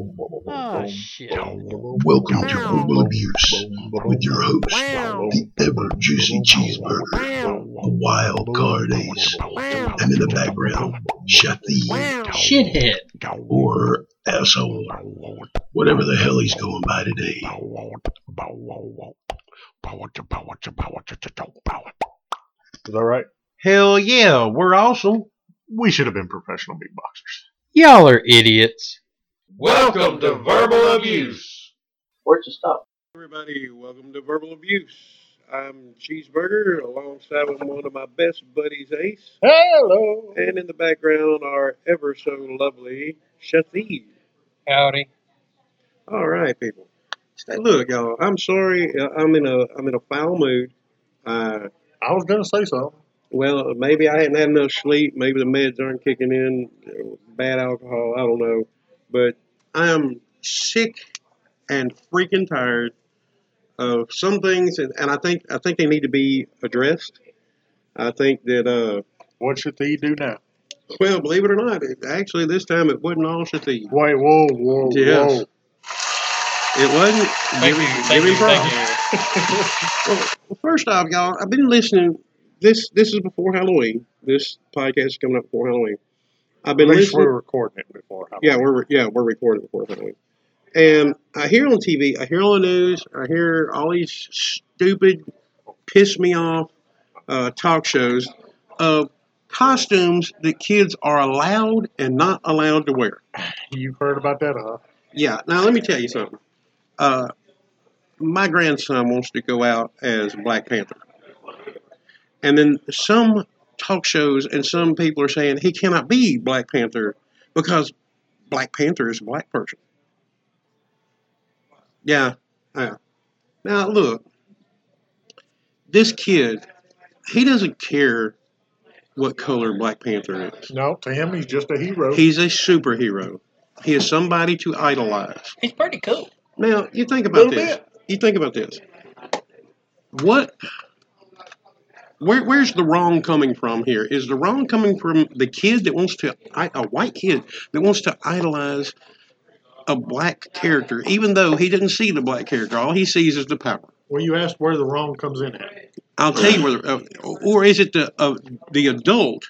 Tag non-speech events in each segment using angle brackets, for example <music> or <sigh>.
Oh, shit. Welcome to Verbal Abuse with your host, the ever juicy cheeseburger, a wild card ace, and in the background, Shathi, Shithead. or asshole, whatever the hell he's going by today. Is that right? Hell yeah, we're awesome. We should have been professional big boxers. Y'all are idiots. Welcome to Verbal Abuse. Where'd you stop? Everybody, welcome to Verbal Abuse. I'm Cheeseburger alongside with one of my best buddies, Ace. Hello. And in the background, our ever so lovely Shathid. Howdy. All right, people. Hey, look, y'all. I'm sorry. uh, I'm in a I'm in a foul mood. Uh, I was gonna say something. well, maybe I hadn't had enough sleep. Maybe the meds aren't kicking in. Bad alcohol. I don't know. But I am sick and freaking tired of some things, and, and I think I think they need to be addressed. I think that uh, What should he do now? well, believe it or not, it, actually this time it wasn't all Shathid. Wait, whoa, whoa, Yes. whoa. It wasn't. Thank give you. me, Thank give me you. props. Thank you. Well, <laughs> well, first off, y'all, I've been listening. This this is before Halloween. This podcast is coming up before Halloween. I've At been least listening. we're recording it before. Yeah, we're yeah we're recording before Halloween. And I hear on TV, I hear on the news, I hear all these stupid, piss me off uh, talk shows of costumes that kids are allowed and not allowed to wear. You've heard about that, huh? Yeah. Now let me tell you something. Uh, my grandson wants to go out as Black Panther, and then some talk shows and some people are saying he cannot be Black Panther because Black Panther is a black person. Yeah. Yeah. Now look, this kid, he doesn't care what color Black Panther is. No, to him, he's just a hero. He's a superhero. He is somebody to idolize. He's pretty cool. Now you think about Little this. You think about this. What? Where, where's the wrong coming from here? Is the wrong coming from the kid that wants to, a white kid that wants to idolize a black character, even though he didn't see the black character? All he sees is the power. well, you asked where the wrong comes in at. I'll tell you whether, uh, or is it the uh, the adult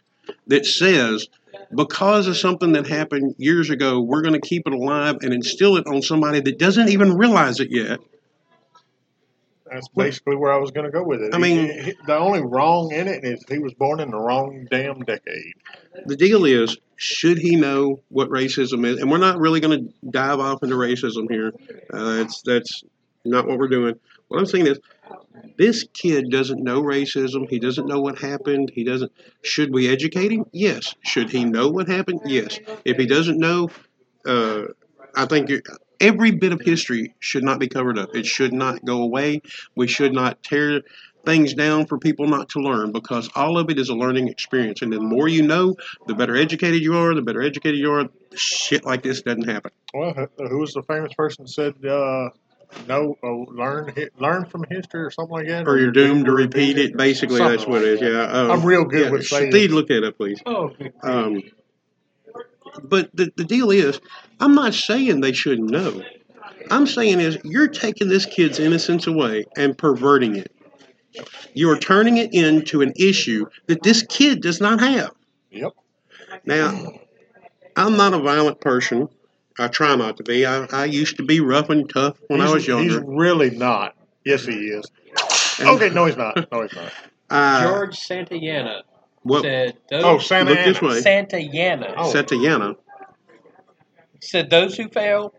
that says because of something that happened years ago, we're going to keep it alive and instill it on somebody that doesn't even realize it yet? That's basically where I was going to go with it. I mean- He- he- the only wrong in it is he was born in the wrong damn decade. The deal is, should he know what racism is? And we're not really going to dive off into racism here. Uh, that's that's not what we're doing. What I'm saying is, this kid doesn't know racism. He doesn't know what happened. He doesn't. Should we educate him? Yes. Should he know what happened? Yes. If he doesn't know, uh, I think it- every bit of history should not be covered up. It should not go away. We should not tear things down for people not to learn because all of it is a learning experience. And the more you know, the better educated you are. The better educated you are. Shit like this doesn't happen. Well, who- was the famous person that said, uh, no, uh, learn hi- learn from history or something like that? Or you're doomed to repeat it. Basically, that's what it is. Yeah. Um, I'm real good yeah, with saying Steve, look that up, please. Oh, Um, but the, the deal is, I'm not saying they shouldn't know. I'm saying is you're taking this kid's innocence away and perverting it. You are turning it into an issue that this kid does not have. Yep. Now, I'm not a violent person. I try not to be. I, I used to be rough and tough when I was younger. He's really not. Yes, he is. And, Okay, no, he's not. No, he's not. <laughs> uh, George Santayana well, said those Oh, Santa look this Ana. way. Santayana Oh. Satayana. said those who fail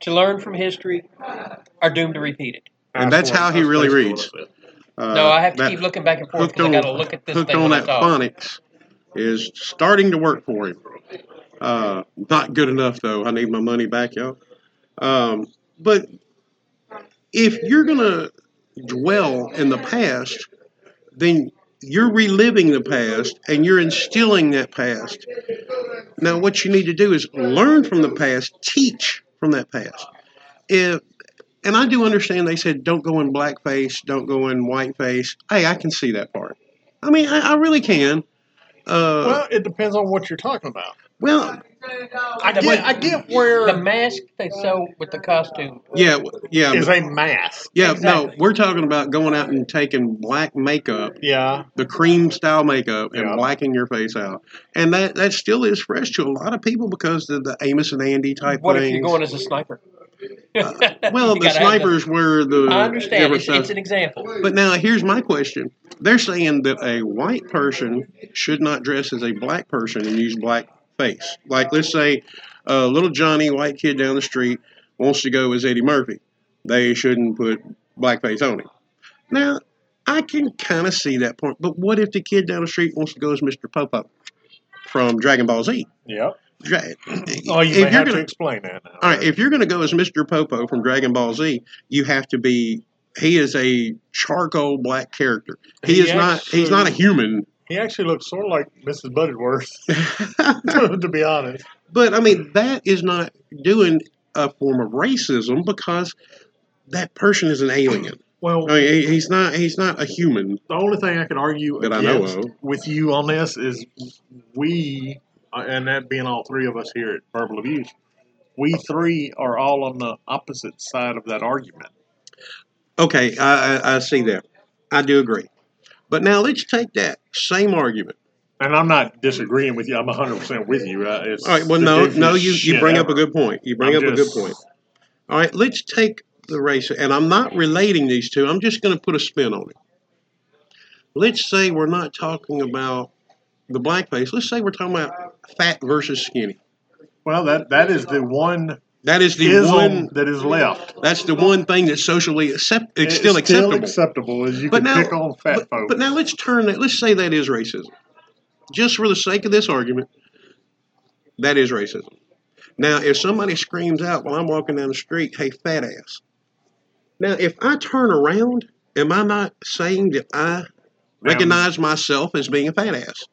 to learn from history are doomed to repeat it. And that's how he really reads. Uh, no, I have to keep looking back and forth hooked because I on, got to look at this hooked thing on when I that talk. phonics is starting to work for him. Uh, not good enough though. I need my money back, y'all. Um, but if you're gonna dwell in the past, then you're reliving the past and you're instilling that past. Now, what you need to do is learn from the past, teach from that past. If and I do understand they said don't go in blackface, don't go in whiteface. Hey, I can see that part. I mean, I, I really can. Uh, Well, it depends on what you're talking about. Well, I get, I get where The mask they sew with the costume. yeah, w- yeah, is a mask. yeah. exactly. No, we're talking about going out and taking black makeup, Yeah, the cream style makeup, and Yeah. blacking your face out, and that that still is fresh to a lot of people because of the Amos and Andy type thing. What things. if you're going as a sniper? Uh, well, <laughs> You the gotta have snipers were the I understand. different It's, stuff. it's an example. But now here's my question. They're saying that a white person should not dress as a black person and use black face. Like let's say a little Johnny, white kid down the street, wants to go as Eddie Murphy. They shouldn't put blackface on him. Now, I can kind of see that point, but what if the kid down the street wants to go as Mr. Popo from Dragon Ball Z? yep. Dra- Oh, you if have gonna- to explain that now. all right, if you're going to go as Mr. Popo from Dragon Ball Z, you have to be. He is a charcoal black character. He, He is not. He's not a human. He actually looks sort of like Mrs. Butterworth, <laughs> to be honest. but I mean, that is not doing a form of racism because that person is an alien. Well, I mean, he's not. He's not a human. the only thing I can argue That I know of. with you on this is we, uh, and that being all three of us here at Verbal Abuse, we three are all on the opposite side of that argument. Okay, I, I, I see that. I do agree. But now let's take that same argument. And I'm not disagreeing with you. I'm 100% with you. Uh, it's All right. Well, no, no. You, you bring up a good point. You bring I'm up a good point. All right. Let's take the race, and I'm not relating these two. I'm just going to put a spin on it. Let's say we're not talking about the blackface. Let's say we're talking about fat versus skinny. Well, that that is the one That is the one. that is left. That's the one thing that's socially accept. It's still It's acceptable. acceptable as you But can now- pick on fat but, folks. but now let's turn that. Let's say that is racism, just for the sake of this argument. That is racism. Now, if somebody screams out while I'm walking down the street, "Hey, fat ass!" Now, if I turn around, am I not saying that I recognize myself as being a fat ass?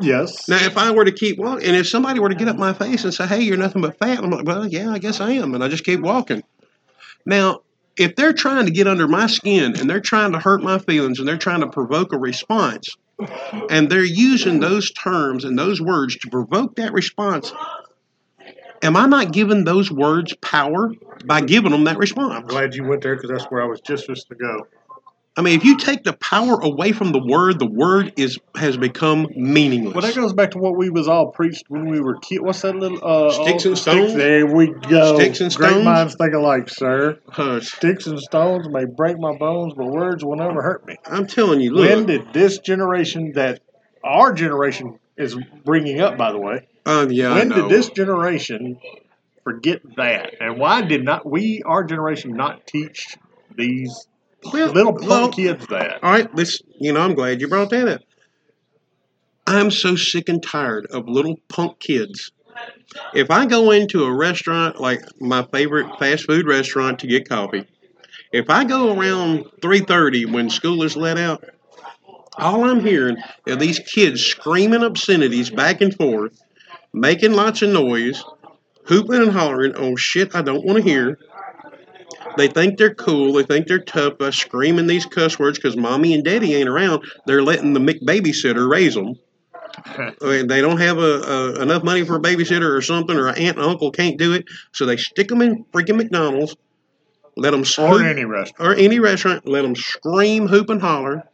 Yes. Now, if I were to keep walking, and if somebody were to get up my face and say, "Hey, you're nothing but fat," I'm like, "Well, yeah, I guess I am," and I just keep walking. Now, if they're trying to get under my skin and they're trying to hurt my feelings and they're trying to provoke a response, and they're using those terms and those words to provoke that response, am I not giving those words power by giving them that response? I'm glad you went there because that's where I was just just to go. I mean, if you take the power away from the word, the word is has become meaningless. Well, that goes back to what we was all preached when we were kids. What's that little uh, Sticks and stones? There we go. Sticks and Great stones? minds think alike, sir. Hush. Sticks and stones may break my bones, but words will never hurt me. I'm telling you, look. When did this generation, that our generation is bringing up, by the way, Uh, yeah, I when know. did this generation forget that? And why did not we, our generation, not teach these Well, little punk well, kids that? All right, let's. You know, I'm glad you brought that up. I'm so sick and tired of little punk kids. If I go into a restaurant like my favorite fast food restaurant to get coffee, if I go around 3:30 when school is let out, all I'm hearing are these kids screaming obscenities back and forth, making lots of noise, hooping and hollering on shit I don't want to hear. They think they're cool. They think they're tough by screaming these cuss words because mommy and daddy ain't around. They're letting the babysitter raise them. <laughs> they don't have a, a, enough money for a babysitter or something, or an aunt and uncle can't do it, so they stick them in freaking McDonald's. Let them Or any restaurant. or any restaurant. Let them scream, hoop, and holler.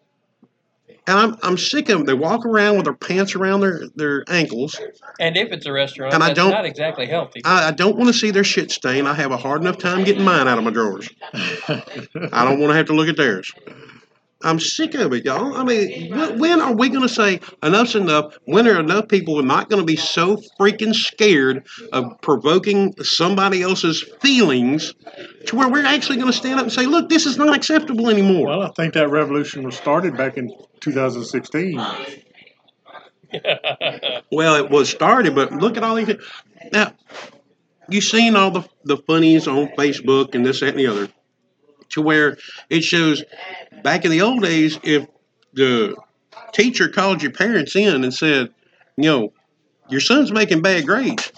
And I'm, I'm sick of them. They walk around with their pants around their, their ankles. And if it's a restaurant, And I don't- not exactly healthy. I, I don't want to see their shit stain. I have a hard enough time getting mine out of my drawers. <laughs> I don't want to have to look at theirs. I'm sick of it, y'all. I mean, wh- when are we going to say enough's enough? When are enough people not going to be so freaking scared of provoking somebody else's feelings to where we're actually going to stand up and say, look, this is not acceptable anymore? Well, I think that revolution was started back in 2016. <laughs> Well, it was started, but look at all these. Now, you've seen all the the funnies on Facebook and this, that, and the other, to where it shows back in the old days, if the teacher called your parents in and said, you know, your son's making bad grades,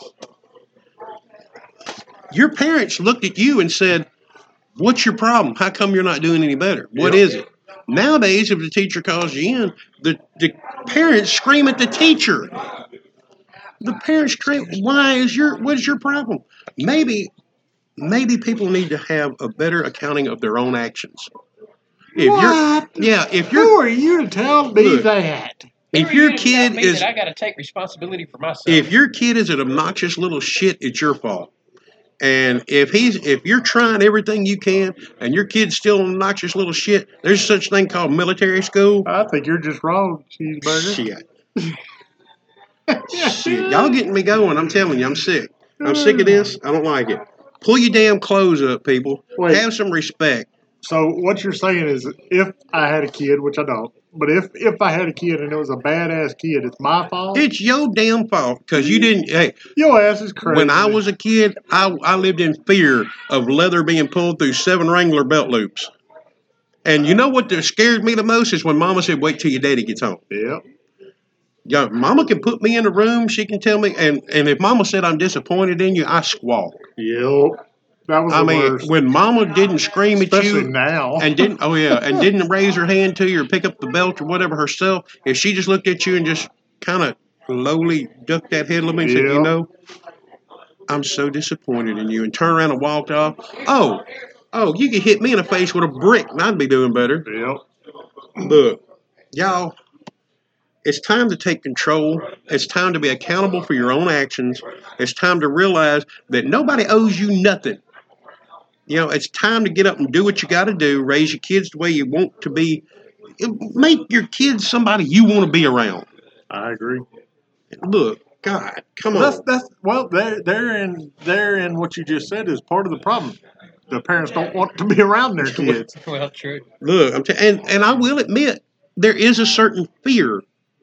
your parents looked at you and said, "What's your problem? How come you're not doing any better? What Yep. is it?" Nowadays, if the teacher calls you in, the, the parents scream at the teacher. the parents scream. Why is your what is your problem? Maybe, maybe people need to have a better accounting of their own actions. If what? you're, yeah, if Who you're, are you to tell me Look. that? if Who are your you to tell kid me is, that I got to take responsibility for myself. if your kid is an obnoxious little shit, it's your fault. And if he's, if you're trying everything you can, and your kid's still an obnoxious little shit, there's such thing called military school. I think you're just wrong, cheeseburger. Shit. <laughs> Shit, y'all getting me going. I'm telling you, I'm sick. I'm sick of this. I don't like it. Pull your damn clothes up, people. Wait. Have some respect. So what you're saying is, if I had a kid, which I don't, but if if I had a kid and it was a badass kid, it's my fault. It's your damn fault because you didn't. Hey, Your ass is crazy. when I was a kid, I, I lived in fear of leather being pulled through seven Wrangler belt loops. And you know what that scared me the most is when Mama said, "Wait till your daddy gets home." Yep. Yeah, Mama can put me in the room. She can tell me, and and if Mama said I'm disappointed in you, I squawk. Yep. That was I mean, worst. when Mama didn't scream at Especially you, now. and didn't oh yeah and <laughs> didn't raise her hand to you or pick up the belt or whatever herself if she just looked at you and just kind of lowly ducked that head a little bit and said you know i'm so disappointed in you and turned around and walked off oh oh you could hit me in the face with a brick and i'd be doing better Yep. look y'all it's time to take control. It's time to be accountable for your own actions. It's time to realize that nobody owes you nothing. You know, it's time to get up and do what you got to do, raise your kids the way you want to be, make your kids somebody you want to be around. I agree. Look, God, come Well, on. that's that's well, they're they're in there therein therein what you just said is part of the problem. The parents don't want to be around their <laughs> kids. well, true. Look, I'm t- and and I will admit there is a certain fear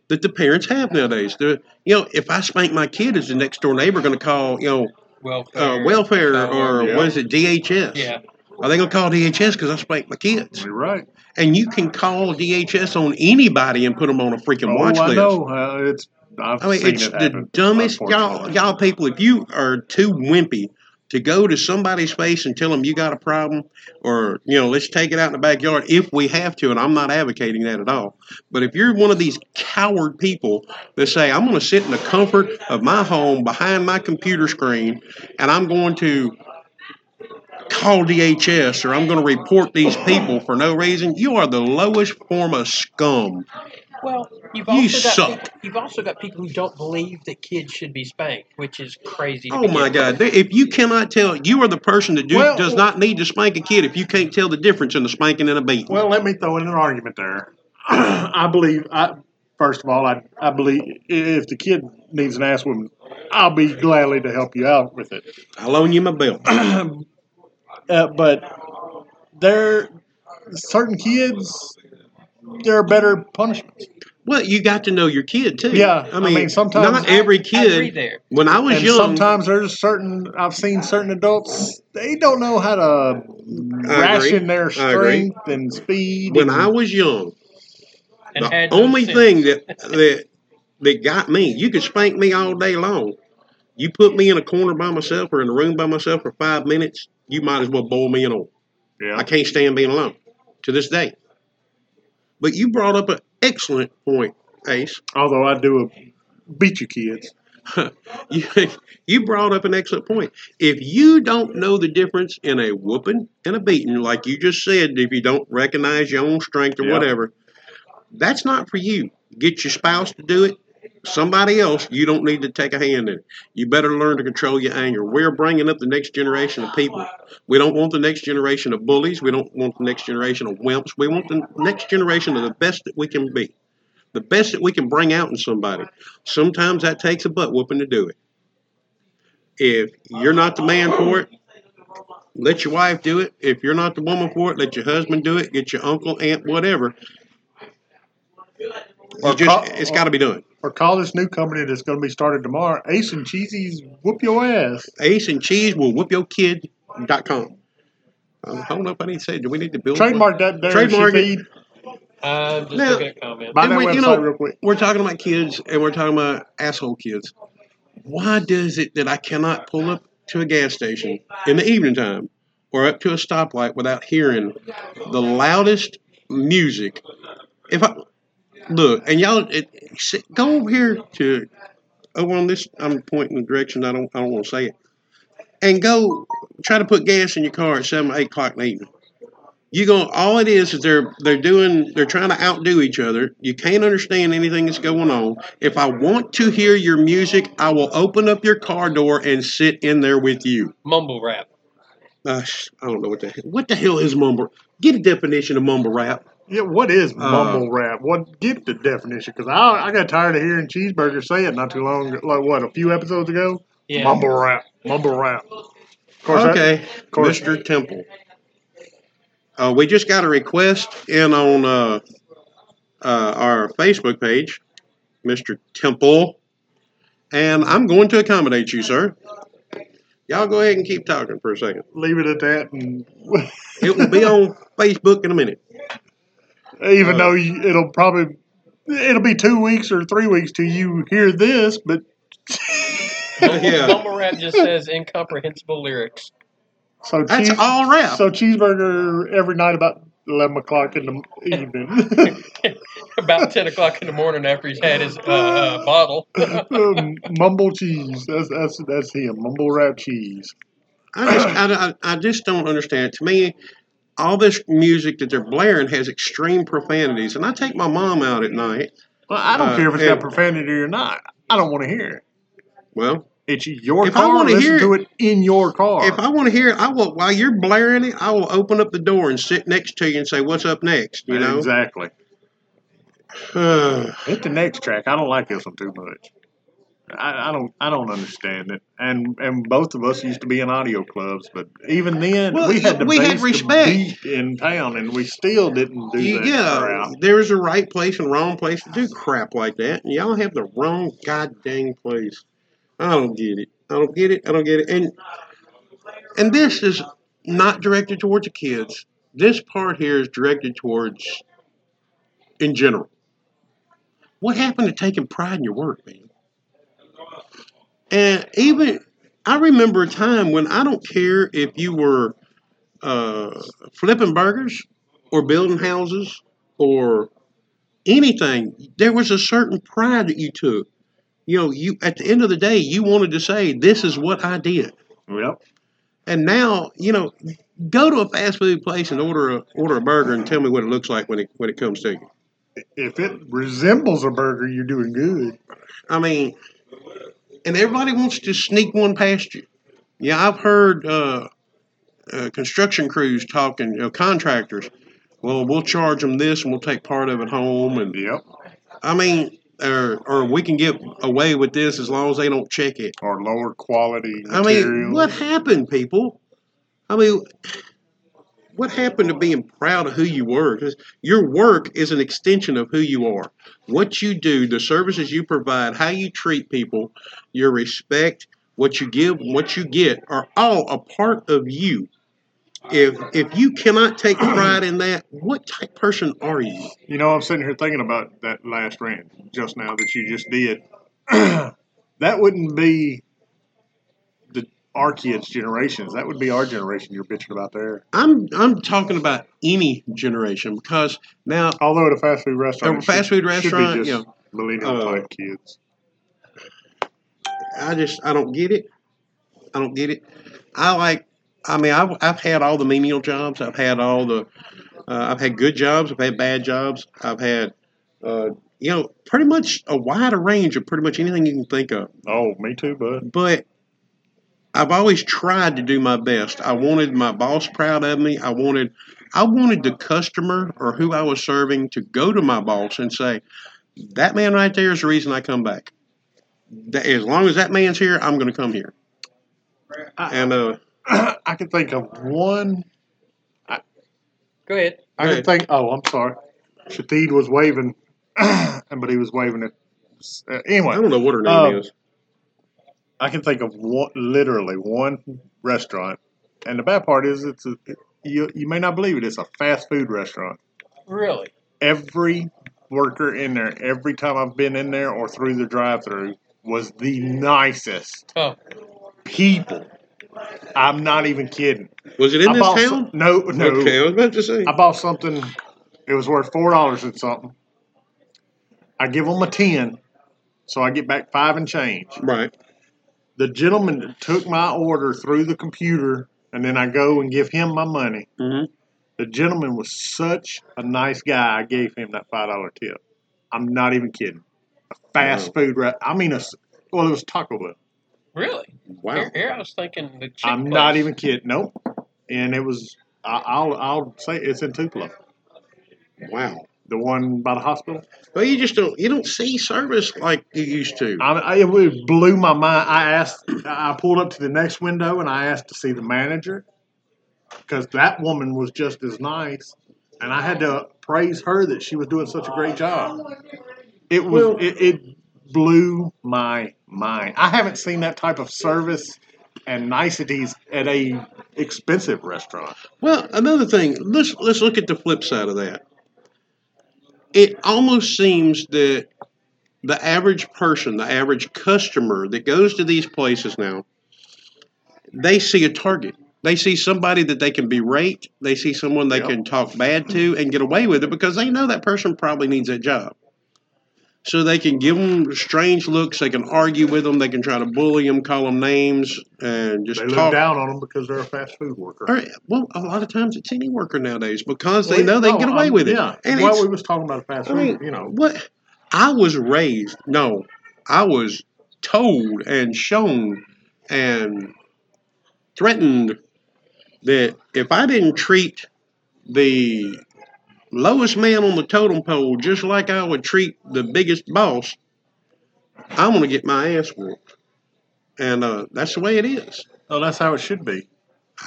that the parents have nowadays. The you know, if I spank my kid, is the next door neighbor going to call you know Welfare. uh, welfare Oh, or yeah. what is it DHS? Yeah. Are they going to call DHS because I spanked my kids? You're right. And you can call DHS on anybody and put them on a freaking Oh, watch I list. know. Uh, it's I've I mean, seen it's it the dumbest y'all y'all people. If you are too wimpy to go to somebody's face and tell them you got a problem, or you know, let's take it out in the backyard if we have to, and I'm not advocating that at all. But if you're one of these coward people that say I'm going to sit in the comfort of my home behind my computer screen, and I'm going to call DHS or I'm going to report these people for no reason, you are the lowest form of scum. Well, you've You also got suck. people, you've also got people who don't believe that kids should be spanked, which is crazy. To Oh my begin God! If you cannot tell, you are the person that do, Well- does not need to spank a kid if you can't tell the difference in a spanking and a beating. Well, let me throw in an argument there. <clears throat> I believe, I, first of all, I, I believe if the kid needs an ass woman, I'll be gladly to help you out with it. I'll loan you my belt. <clears throat> Uh, but there, certain kids, there are better punishments. Well, you got to know your kid too. Yeah, I I mean, mean, sometimes- not every kid. there. When I was and young, sometimes there's certain I've seen certain adults they don't know how to I ration agree. their strength and speed. when and, I was young, the had no only sense. thing that that that got me, you could spank me all day long. You put me in a corner by myself or in a room by myself for five minutes, you might as well boil me in oil. yeah, I can't stand being alone to this day. But you brought up an excellent point, Ace. although I do beat you kids. <laughs> you, you brought up an excellent point. If you don't know the difference in a whooping and a beating, like you just said, if you don't recognize your own strength or Yeah. whatever, that's not for you. Get your spouse to do it. Somebody else, you don't need to take a hand in it. You better learn to control your anger. We're bringing up the next generation of people. We don't want the next generation of bullies. We don't want the next generation of wimps. We want the next generation of the best that we can be, the best that we can bring out in somebody. Sometimes that takes a butt whooping to do it. If you're not the man for it, let your wife do it. If you're not the woman for it, let your husband do it. Get your uncle, aunt, whatever. Just, call- it's got to be done. Or call this new company that's going to be started tomorrow, Ace and Cheesy's Whoop Your Ass. Ace and cheese will whoop your kid.com. Um, hold up, I need to say, do we need to build one? Trademark that there. Trademark it. feed. I'm just Now- looking at comments. Buy And that we- website you know- real quick. We're talking about kids and we're talking about asshole kids. Why does it that I cannot pull up to a gas station in the evening time or up to a stoplight without hearing the loudest music? If I look and y'all it, go over here to over on this. I'm pointing the direction. I don't. I don't want to say it. And go try to put gas in your car at seven, eight o'clock in the evening. You go. All it is is they're they're doing. They're trying to outdo each other. You can't understand anything that's going on. If I want to hear your music, I will open up your car door and sit in there with you. Mumble rap. Uh, I don't know what the hell. What the hell is mumble? Get a definition of mumble rap. Yeah, what is Uh, mumble rap? What give the definition? Because I I got tired of hearing Cheeseburger say it not too long, like what a few episodes ago. Yeah. Mumble rap, mumble rap. Of course, that- Okay, of course, Mr. Temple. Uh, we just got a request in on uh, uh, our Facebook page, Mr. Temple, and I'm going to accommodate you, sir. Y'all go ahead and keep talking for a second. leave it at that. And It will be on <laughs> Facebook in a minute. Even Uh, though you, it'll probably it'll be two weeks or three weeks till you hear this, but Mumble, Yeah. <laughs> mumble rap just says incomprehensible lyrics. so That's cheese, all rap. so cheeseburger every night about eleven o'clock in the evening. <laughs> About 10 o'clock in the morning after he's had his uh, uh, bottle. <laughs> Um, mumble cheese. That's that's that's him. Mumble rap cheese. I just, I, I, I just don't understand. To me, all this music that they're blaring has extreme profanities, and I take my mom out at night. Well, I don't Uh, care if it's and- got profanity or not. I don't want to hear it. Well, It's your car. If I wanna Listen hear to it in your car. If I want to hear it, I will. While you're blaring it, I will open up the door and sit next to you and say, "What's up next?" You know. exactly. <sighs> Hit the next track. I don't like this one too much. I, I don't. I don't understand it. And and both of us used to be in audio clubs, but even then Well, we had to we had the respect. in town, and we still didn't do You- that yeah, crap. there is a right place and wrong place to do crap like that, and y'all have the wrong goddamn place. I don't get it. I don't get it. I don't get it. And and this is not directed towards the kids. This part here is directed towards, in general. What happened to taking pride in your work, man? And even I remember a time when I don't care if you were uh, flipping burgers or building houses or anything. There was a certain pride that you took. You know, you at the end of the day, you wanted to say, "This is what I did." Yep. And now, you know, go to a fast food place and order a order a burger and tell me what it looks like when it when it comes to you. If it resembles a burger, you're doing good. I mean, and everybody wants to sneak one past you. Yeah, I've heard uh, uh, construction crews talking, you know, contractors. Well, we'll charge them this, and we'll take part of it home. And Yep. I mean, or or we can get away with this as long as they don't check it. Or lower quality I mean, what happened, people? I mean, what happened to being proud of who you were? 'Cause your work is an extension of who you are. What you do, the services you provide, how you treat people, your respect, what you give, what you get, are all a part of you. If if you cannot take pride in that, what type person are you? You know, I'm sitting here thinking about that last rant just now that you just did. <clears throat> that wouldn't be our kids' generations. That would be our generation you're bitching about there. I'm I'm talking about any generation because now Although at a fast food restaurant, A fast food should restaurant, yeah. millennial Uh, type kids. I just I don't get it. I don't get it. I like. I mean, I've I've had all the menial jobs. I've had all the. Uh, I've had good jobs. I've had bad jobs. I've had, uh, you know, pretty much a wider range of pretty much anything you can think of. Oh, me too, bud. But I've always tried to do my best. I wanted my boss proud of me. I wanted I wanted the customer or who I was serving to go to my boss and say, "That man right there is the reason I come back. That, as long as that man's here, I'm going to come here." And uh, <clears throat> I can think of one. Go ahead. I Go can think. Oh, I'm sorry. Shatid was waving, <clears throat> but he was waving it. Uh, anyway, I don't know what her name Um, is. I can think of one, literally one restaurant, and the bad part is it's a, you you may not believe it. It's a fast food restaurant. Really? Every worker in there, every time I've been in there or through the drive-through, was the nicest Oh, people. I'm not even kidding. Was it in I this town? some- no, no. Okay, I was about to say. I bought something. It was worth four dollars and something. I give them a ten. So I get back five and change. Right. The gentleman that took my order through the computer, and then I go and give him my money. Mhm. The gentleman was such a nice guy. I gave him that five dollar tip. I'm not even kidding. A fast food. Re- I mean, a well, it was Taco Bell. Really? Wow. Here, here I was thinking the I'm place. not even kidding. Nope. And it was. I, I'll I'll say it's in Tupelo, Wow. The one by the hospital. Well, you just don't you don't see service like you used to. I, I, it blew my mind. I asked. I pulled up to the next window and I asked to see the manager because that woman was just as nice, and I had to praise her that she was doing such a great job. It was. Well- it, it blew my mind. I haven't seen that type of service and niceties at a expensive restaurant. Well, another thing, let's let's look at the flip side of that. It almost seems that the average person, the average customer that goes to these places now, they see a target. They see somebody that they can berate. They see someone they Yep. can talk bad to and get away with it because they know that person probably needs that job. So they can give them strange looks. They can argue with them. They can try to bully them, call them names, and just They look down on them because they're a fast food worker. Or, well, a lot of times it's any worker nowadays because they Well, know they no, can get away I'm- with it. Yeah. And well, we was talking about fast I food. mean, you know, what I was raised, no, I was told and shown and threatened that if I didn't treat the lowest man on the totem pole just like I would treat the biggest boss, I'm going to get my ass whooped. And uh, that's the way it is. oh, that's how it should be.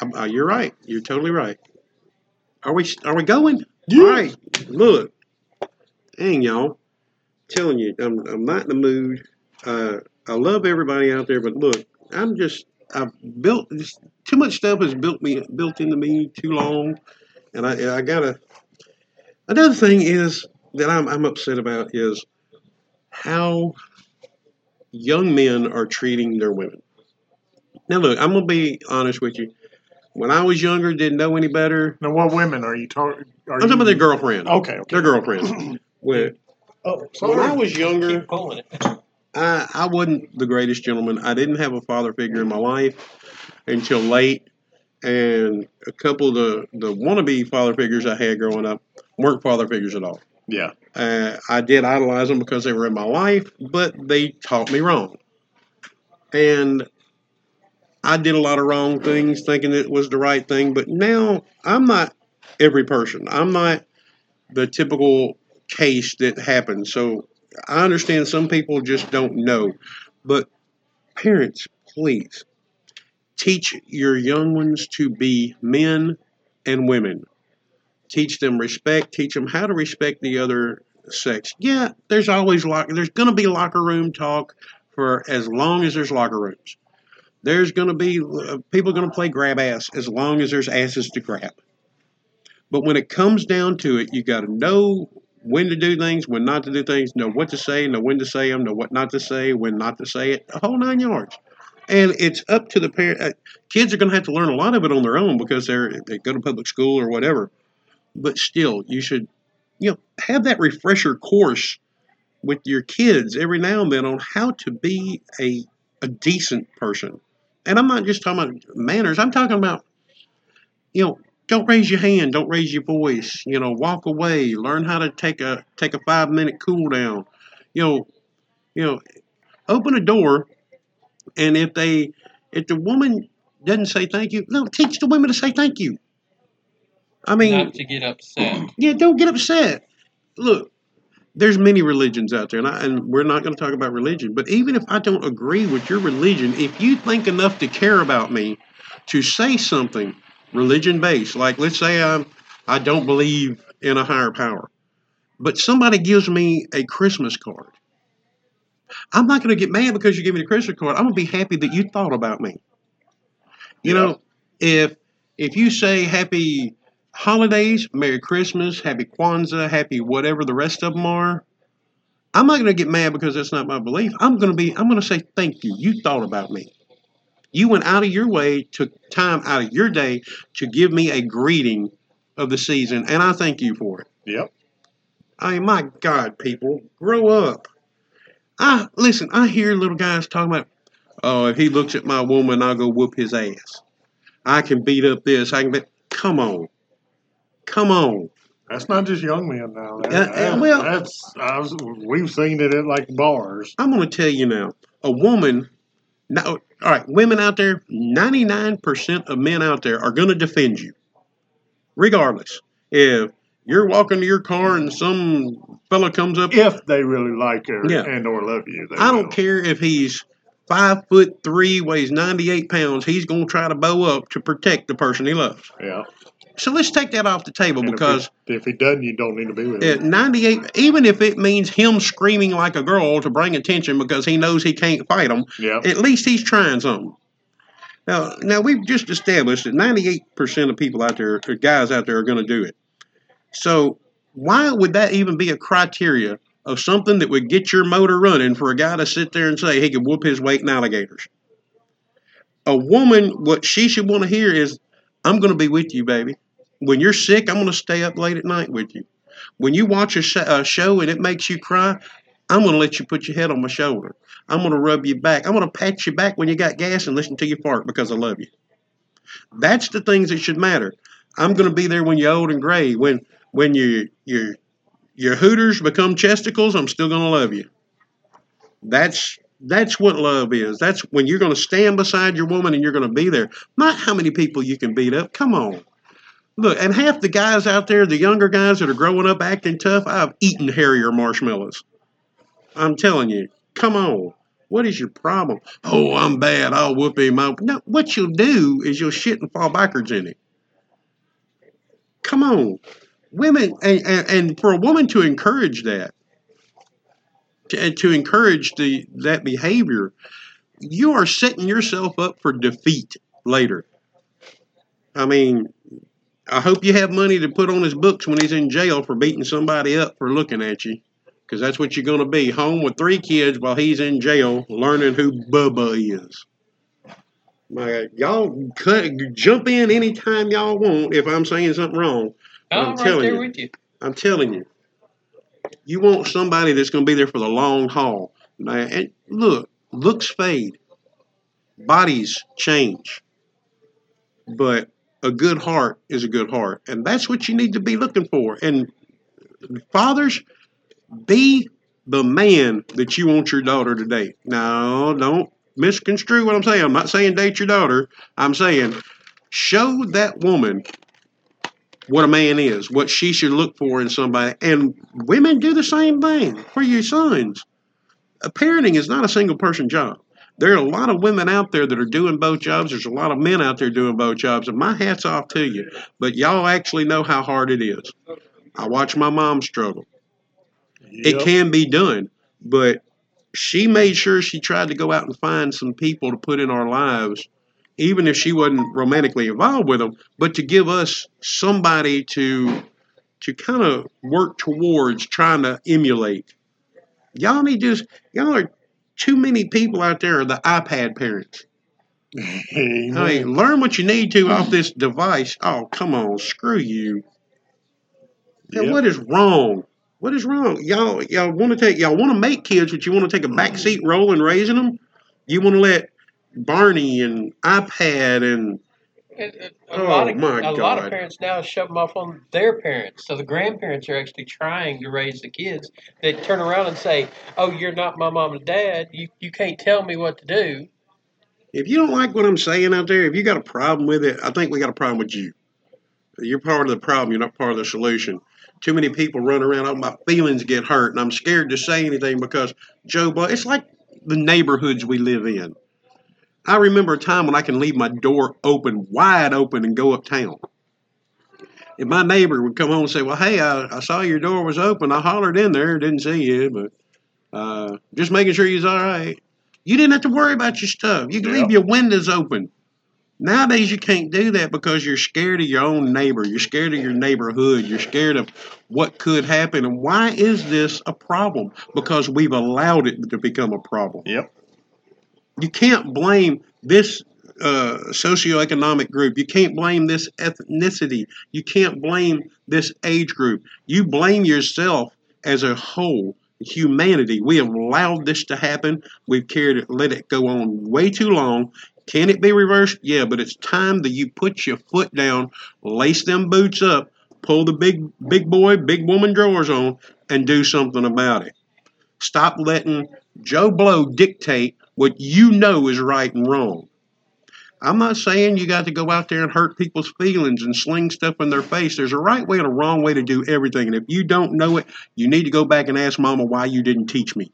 Uh, you're right. You're totally right. Are we? Are we going? Yeah. All right. Look, dang y'all, telling you, I'm, I'm not in the mood. Uh, I love everybody out there, but look, I'm just I've built just, too much stuff has built me built into me too long, and I I gotta. Another thing is that I'm I'm upset about is how young men are treating their women. Now look, I'm gonna be honest with you. When I was younger, didn't know any better. Now, what women are you talking? I'm talking about their girlfriend. Okay, okay. Their girlfriend. <clears throat> when, Oh, when I was younger, Keep pulling it. I, I wasn't the greatest gentleman. I didn't have a father figure in my life until late. And a couple of the, the wannabe father figures I had growing up weren't father figures at all. yeah. Uh, I did idolize them because they were in my life, but they taught me wrong. And I did a lot of wrong things thinking it was the right thing, but now I'm not every person. I'm not the typical case that happens. So I understand some people just don't know. But parents, please teach your young ones to be men and women. Teach them respect, teach them how to respect the other sex. Yeah, there's always lock there's going to be locker room talk for as long as there's locker rooms. There's going to be uh, people going to play grab ass as long as there's asses to grab. But when it comes down to it, you got to know when to do things, when not to do things, know what to say, know when to say them, know what not to say, when not to say it, the whole nine yards. And it's up to the parent. Uh, kids are going to have to learn a lot of it on their own because they're they go to public school or whatever. But still, you should, you know, have that refresher course with your kids every now and then on how to be a a decent person. And I'm not just talking about manners. I'm talking about, you know, don't raise your hand, don't raise your voice. You know, walk away. Learn how to take a take a five minute cool down. You know, you know, open a door, and if they if the woman doesn't say thank you, no, teach the women to say thank you. I mean, Not to get upset. yeah, don't get upset. Look, there's many religions out there, and, I, and we're not going to talk about religion. But even if I don't agree with your religion, if you think enough to care about me to say something religion based, like let's say I'm, I don't believe in a higher power, but somebody gives me a Christmas card, I'm not going to get mad because you give me the Christmas card. I'm going to be happy that you thought about me. You Yeah. know, if if you say happy holidays, Merry Christmas, Happy Kwanzaa, Happy whatever the rest of them are. I'm not going to get mad because that's not my belief. I'm going to be. I'm going to say thank you. You thought about me. You went out of your way, took time out of your day to give me a greeting of the season, and I thank you for it. Yep. I mean, my God, people, grow up. I listen. I hear little guys talking about, oh, if he looks at my woman, I'll go whoop his ass. I can beat up this. I can. Be, come on, come on. That's not just young men now. That, Uh, that- well- that's was, we've seen it at like bars. I'm going to tell you now. A woman. Now, all right, women out there. Ninety nine percent of men out there are going to defend you, regardless. If you're walking to your car and some fella comes up If they really like her Yeah. and or love you, I don't care if he's five foot three, weighs 98 pounds, he's going to try to bow up to protect the person he loves. Yeah, So let's take that off the table And because if he, if he doesn't, you don't need to be with at him. 98, even if it means him screaming like a girl to bring attention because he knows he can't fight them, Yeah, at least he's trying something. Now, now we've just established that 98% of people out there, or guys out there, are going to do it. So why would that even be a criteria of something that would get your motor running for a guy to sit there and say he could whoop his weight in alligators? A woman, what she should want to hear is, "I'm going to be with you, baby. When you're sick, I'm going to stay up late at night with you. When you watch a, sh- a show and it makes you cry, I'm going to let you put your head on my shoulder. I'm going to rub you back. I'm going to pat you back when you got gas and listen to you fart because I love you. That's the things that should matter. I'm going to be there when you're old and gray. When when your your your hooters become chesticles, I'm still going to love you. That's that's what love is. That's when you're going to stand beside your woman and you're going to be there. Not how many people you can beat up. Come on. Look, and half the guys out there, the younger guys that are growing up acting tough, I've eaten hairier marshmallows. I'm telling you, come on. What is your problem? Oh, I'm bad. I'll whoop him up. No, what you'll do is you'll shit and fall backwards in it. Come on. Women, and, and, and for a woman to encourage that, to, to encourage the that behavior, you are setting yourself up for defeat later. I mean, I hope you have money to put on his books when he's in jail for beating somebody up for looking at you because that's what you're going to be home with three kids while he's in jail learning who Bubba is. My, y'all cut, jump in anytime y'all want if I'm saying something wrong. I'm I'm right telling there you. with you. I'm telling you, you want somebody that's going to be there for the long haul. Now, and look, looks fade, bodies change, but a good heart is a good heart, and that's what you need to be looking for. And fathers, be the man that you want your daughter to date. No, don't misconstrue what I'm saying. I'm not saying date your daughter. I'm saying show that woman what a man is, what she should look for in somebody. And women do the same thing for your sons. Parenting is not a single person job. There are a lot of women out there that are doing both jobs. There's a lot of men out there doing both jobs. And my hat's off to you. But y'all actually know how hard it is. I watch my mom struggle. It can be done, but she made sure she tried to go out and find some people to put in our lives, even if she wasn't romantically involved with them, but to give us somebody to to kind of work towards trying to emulate. Y'all need to just y'all are too many people out there are the iPad parents. I mean, learn what you need to off this device. Oh, come on, screw you. Now, Yep. what is wrong? What is wrong? Y'all, y'all want to take, y'all want to make kids, but you want to take a backseat role in raising them. You want to let Barney and iPad and A, Oh, lot of, my a lot of parents now shove them off on their parents. So the grandparents are actually trying to raise the kids. They turn around and say, "Oh, you're not my mom and dad. You you can't tell me what to do." if you don't like what I'm saying out there, if you got a problem with it, I think we got a problem with you. You're part of the problem. You're not part of the solution. Too many people run around. Oh, my feelings get hurt, and I'm scared to say anything because Joe. But it's like the neighborhoods we live in. I remember a time when I can leave my door open, wide open, and go uptown. If my neighbor would come home and say, "Well, hey, I, I saw your door was open. I hollered in there, didn't see you, but uh, just making sure you's all right." You didn't have to worry about your stuff. You can Yeah. leave your windows open. Nowadays, you can't do that because you're scared of your own neighbor. You're scared of your neighborhood. You're scared of what could happen. And why is this a problem? Because we've allowed it to become a problem. Yep. You can't blame this uh, socioeconomic group. You can't blame this ethnicity. You can't blame this age group. You blame yourself as a whole humanity. We have allowed this to happen. We've carried it, let it go on way too long. Can it be reversed? Yeah, but it's time that you put your foot down, lace them boots up, pull the big big boy, big woman drawers on, and do something about it. Stop letting Joe Blow dictate what you know is right and wrong. I'm not saying you got to go out there and hurt people's feelings and sling stuff in their face. There's a right way and a wrong way to do everything. And if you don't know it, you need to go back and ask mama why you didn't teach me.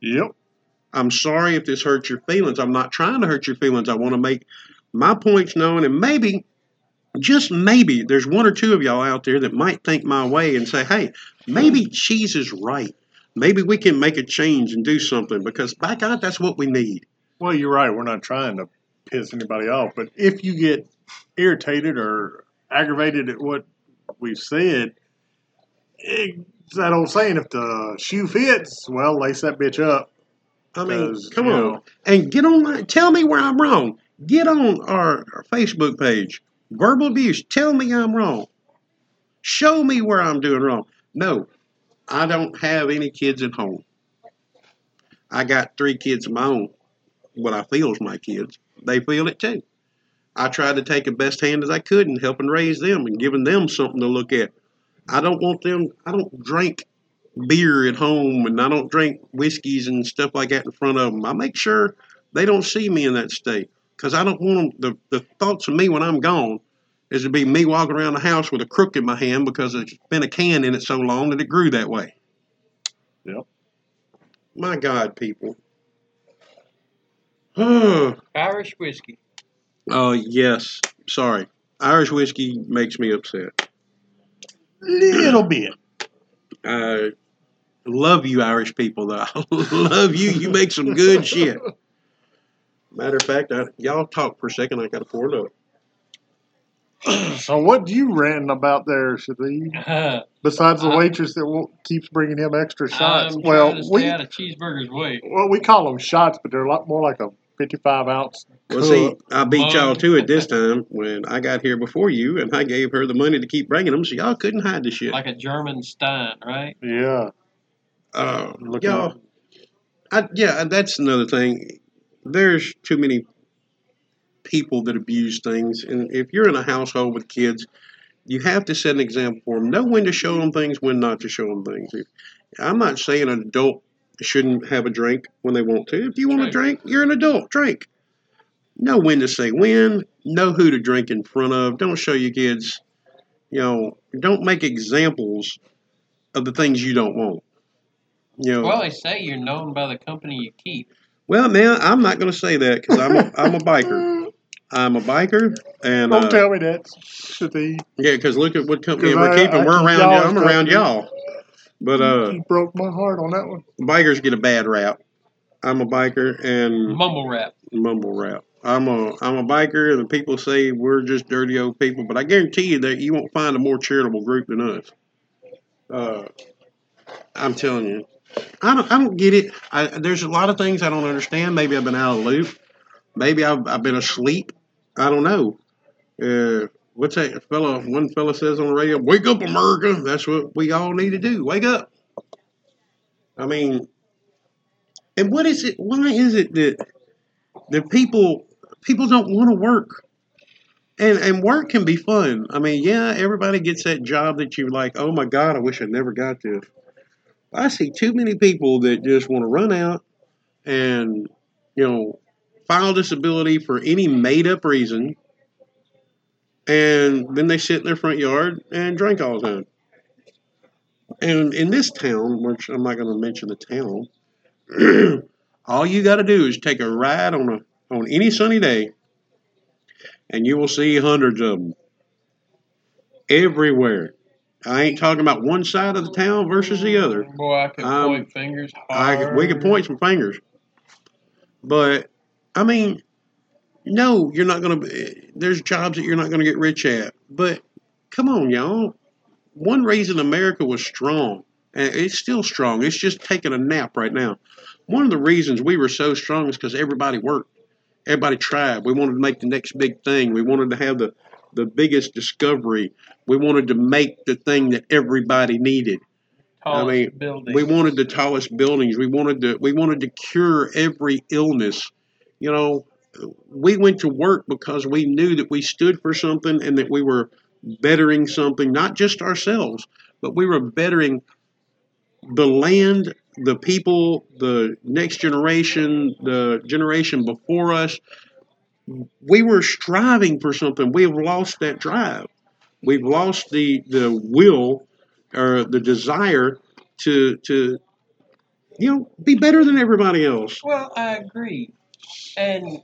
Yep. I'm sorry if this hurts your feelings. I'm not trying to hurt your feelings. I want to make my points known. And maybe, just maybe, there's one or two of y'all out there that might think my way and say, hey, maybe cheese is right. Maybe we can make a change and do something because, by God, that's what we need. Well, you're right. We're not trying to piss anybody off, but if you get irritated or aggravated at what we've said, it's that old saying: if the shoe fits, well, lace that bitch up. I mean, come on. know- And get on, tell me where I'm wrong. Get on our, our Facebook page, Verbal Abuse. Tell me I'm wrong. Show me where I'm doing wrong. No, I don't have any kids at home. I got three kids of my own. What I feel is my kids. They feel it too. I tried to take the best hand as I could in helping raise them and giving them something to look at. I don't want them, I don't drink beer at home and I don't drink whiskeys and stuff like that in front of them. I make sure they don't see me in that state because I don't want them, the, the thoughts of me when I'm gone is to be me walking around the house with a crook in my hand because it's been a can in it so long that it grew that way. Yep. My God, people. <sighs> Irish whiskey. Oh, yes. Sorry. Irish whiskey makes me upset. Little bit. <clears throat> I love you, Irish people, though. <laughs> I love you. You make some good shit. <laughs> Matter of fact, I, y'all talk for a second. I got to pour it up. <clears throat> So, what do you ranting about there, Shadid? <laughs> Besides the I- waitress that keeps bringing him extra shots. I'm well, to stay we out of cheeseburgers' way. well we call them shots, but they're a lot more like a fifty-five ounce. Well, see. I beat y'all to it this time when I got here before you, and I gave her the money to keep bringing them, so y'all couldn't hide the shit. Like a German Stein, right? Yeah. Uh, Looking y'all. I, yeah, that's another thing. There's too many people that abuse things, and if you're in a household with kids, you have to set an example for them. Know when to show them things, when not to show them things. If- I'm not saying an adult shouldn't have a drink when they want to. If you want to drink, you're an adult. Drink. Know when to say when. Know who to drink in front of. Don't show your kids. You know, don't make examples of the things you don't want. You know, Well, they say you're known by the company you keep. well, now I'm not going to say that because I'm a, I'm a biker. <laughs> I'm a biker, and Don't uh, tell me that, Shadid. yeah, because look at what company 'Cause we're I- keeping. I we're keep around. y'all's Y'all. I'm around company. y'all. But uh, you broke my heart on that one. bikers get a bad rap. I'm a biker and Mumble rap. mumble rap. I'm a I'm a biker, and the people say we're just dirty old people. But I guarantee you that you won't find a more charitable group than us. Uh, I'm telling you, I don't I don't get it. I, there's a lot of things I don't understand. Maybe I've been out of the loop. Maybe I've I've been asleep. I don't know. Uh, what's that fella? One fella says on the radio, "Wake up, America!" That's what we all need to do. Wake up. I mean, and what is it? Why is it that that people people don't want to work? And and work can be fun. I mean, yeah, everybody gets that job that you like. Oh my God, I wish I never got this. I see too many people that just want to run out and you know file disability for any made up reason, and then they sit in their front yard and drink all the time. And in this town, which I'm not going to mention the town, <clears throat> all you got to do is take a ride on a on any sunny day, and you will see hundreds of them everywhere. I ain't talking about one side of the town versus the other. Boy, I can Um, point fingers I we can point some fingers, but I mean, no, you're not gonna. be There's jobs that you're not gonna get rich at. But come on, y'all. One reason America was strong, and it's still strong. It's just taking a nap right now. One of the reasons we were so strong is because everybody worked. Everybody tried. We wanted to make the next big thing. We wanted to have the the biggest discovery. We wanted to make the thing that everybody needed. Tallest mean, building. we wanted the tallest buildings. We wanted to we wanted to cure every illness. You know, we went to work because we knew that we stood for something and that we were bettering something, not just ourselves, but we were bettering the land, the people, the next generation, the generation before us. We were striving for something. We have lost that drive. We've lost the the will or the desire to to you know be better than everybody else. Well, I agree, and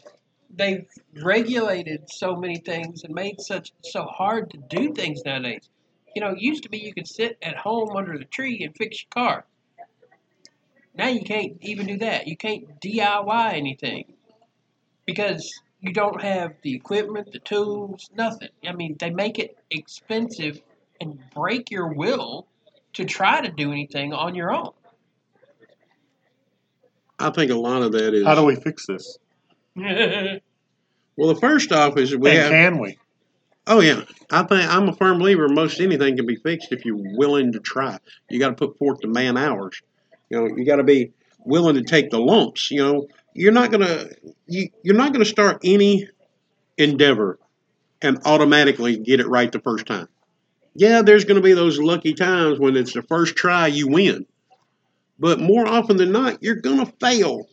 they've regulated so many things and made such so hard to do things nowadays. You know, it used to be you could sit at home under the tree and fix your car. Now you can't even do that. You can't DIY anything because you don't have the equipment, the tools, nothing. I mean, they make it expensive and break your will to try to do anything on your own. I think a lot of that is How do we fix this? <laughs> well. The first off is we and have. can we? Oh yeah, I think I'm a firm believer. Most anything can be fixed if you're willing to try. You got to put forth the man hours. You know, you got to be willing to take the lumps. You know, you're not gonna you, you're not gonna start any endeavor and automatically get it right the first time. Yeah, there's going to be those lucky times when it's the first try you win. But more often than not, you're going to fail.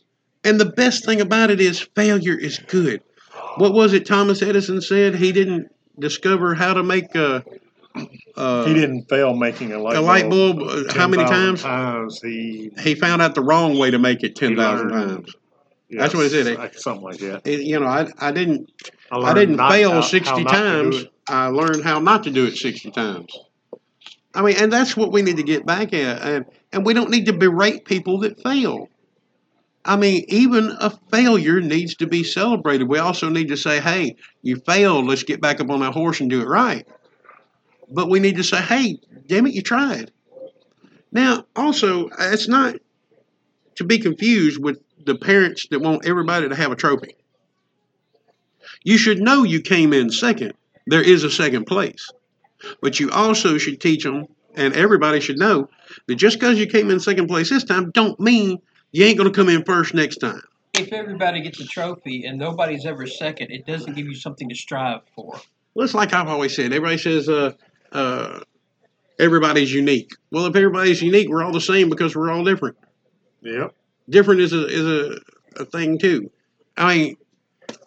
And the best thing about it is failure is good. What was it Thomas Edison said? He didn't discover how to make a, He didn't fail making a light bulb. a bulb. light bulb uh, how many times? times he. He found out the wrong way to make it 10,000 learned. times. That's what he said. something like that. It- you know, I, I didn't I learned didn't fail how- how 60 not to do times. I learned how not to do it 60 times. I mean, and that's what we need to get back at. And, and we don't need to berate people that fail. I mean, even a failure needs to be celebrated. We also need to say, hey, you failed. Let's get back up on that horse and do it right. But we need to say, hey, damn it, you tried. Now, also, it's not to be confused with the parents that want everybody to have a trophy. You should know you came in second. There is a second place. But you also should teach them, and everybody should know, that just because you came in second place this time, don't mean you ain't going to come in first next time. if everybody gets a trophy and nobody's ever second, it doesn't give you something to strive for. Well, it's like I've always said. Everybody says, uh, uh, everybody's unique. Well, if everybody's unique, we're all the same because we're all different. Yep. Different is a is a, a thing too. I mean,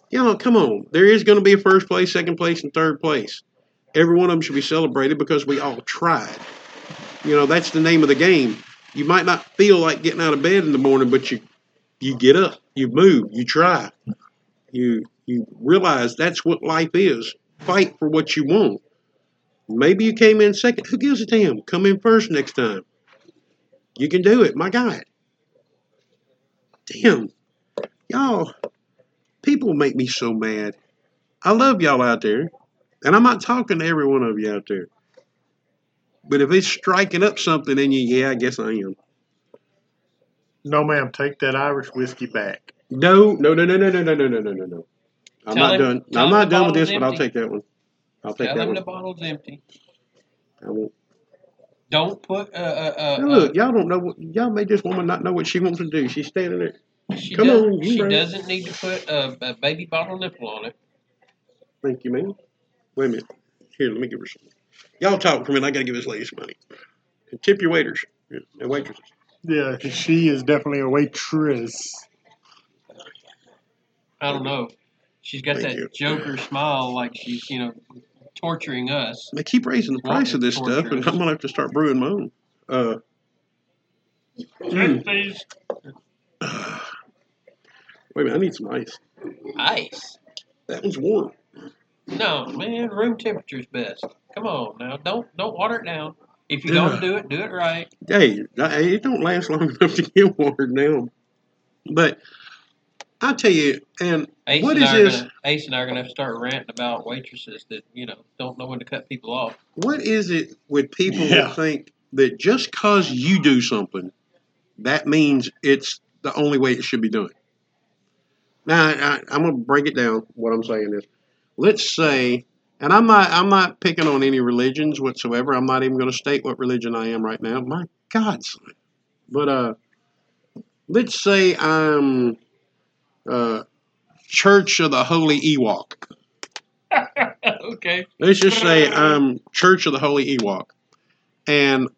you know, come on. There is going to be a first place, second place, and third place. Every one of them should be celebrated because we all tried. You know, that's the name of the game. You might not feel like getting out of bed in the morning, but you you get up, you move, you try. You you realize that's what life is. Fight for what you want. Maybe you came in second. Who gives a damn? Come in first next time. You can do it. My God. Damn. Y'all, people make me so mad. I love y'all out there. And I'm not talking to every one of you out there. But if it's striking up something in you, yeah, I guess I am. No, ma'am. Take that Irish whiskey back. No, no, no, no, no, no, no, no, no, no, no, no. I'm not him- done. I'm not done with bottle's this, but I'll take that one. I'll take Tell that him one. the bottle's empty. I won't. Don't put uh, uh, uh, Now look, y'all don't know what y'all made this woman not know what she wants to do. She's standing there. uh, she, come does, on, she right. doesn't need to put a, a baby bottle nipple on it. Thank you, ma'am. Wait a minute. Here, let me give her some. Y'all talk for a minute. I gotta give this lady some money. And tip your waiters and waitresses. Yeah, she is definitely a waitress. I don't know. She's got Thank that you. Joker smile, like she's you know torturing us. They keep raising the price of this Wanting stuff, and. I'm gonna have to start brewing my own. Uh, Please. <sighs> wait a minute. I need some ice. Ice. That one's warm. No, man, room temperature's best. Come on now, don't don't water it down. If you're Yeah. gonna do it, do it right. Hey, it don't last long <laughs> enough to get watered down. But I tell you, and Ace What and is I are this? gonna Ace and I are gonna have to start ranting about waitresses that you know don't know when to cut people off. what is it with people Yeah. that think that just because you do something, that means it's the only way it should be done? Now, I, I'm going to break it down. What I'm saying is, let's say, and I'm not, I'm not picking on any religions whatsoever. I'm not even going to state what religion I am right now. My God, son. But uh, let's say I'm uh, Church of the Holy Ewok. <laughs> okay. Let's just say I'm Church of the Holy Ewok. And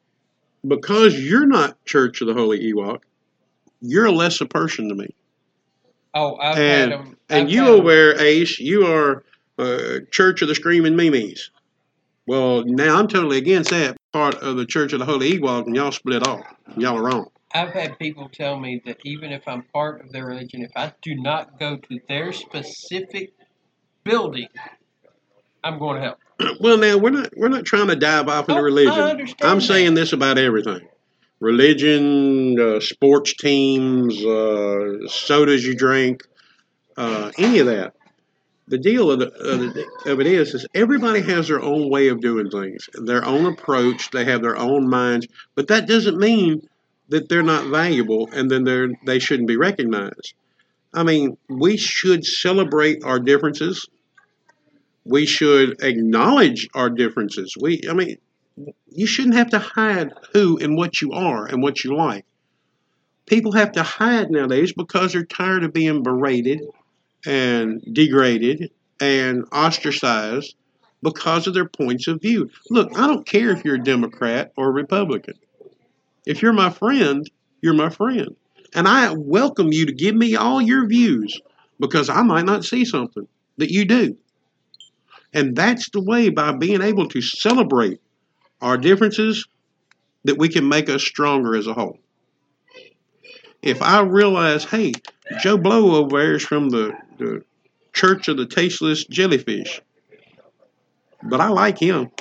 because you're not Church of the Holy Ewok, you're a lesser person to me. Oh, I've And- had them. And I've you had 'em- over there, Ace, you are uh, Church of the Screaming Mimes. Well, now I'm totally against that part of the Church of the Holy Ewok, and y'all split off. Y'all are wrong. I've had people tell me that even if I'm part of their religion, if I do not go to their specific building, I'm going to hell. <clears throat> Well, now we're not we're not trying to dive off into Oh, religion. I'm that. saying this about everything: religion, uh, sports teams, uh, sodas you drink, uh, any of that. The deal of, the, of, the, of it is, is everybody has their own way of doing things, their own approach. They have their own minds, but that doesn't mean that they're not valuable and then they're they shouldn't be recognized. I mean, we should celebrate our differences. We should acknowledge our differences. We, I mean, you shouldn't have to hide who and what you are and what you like. People have to hide nowadays because they're tired of being berated and degraded and ostracized because of their points of view. Look, I don't care if you're a Democrat or a Republican. If you're my friend, you're my friend. And I welcome you to give me all your views because I might not see something that you do. And that's the way by being able to celebrate our differences that we can make us stronger as a whole. If I realize, hey, Joe Blow over there is from the, the Church of the Tasteless Jellyfish, but I like him.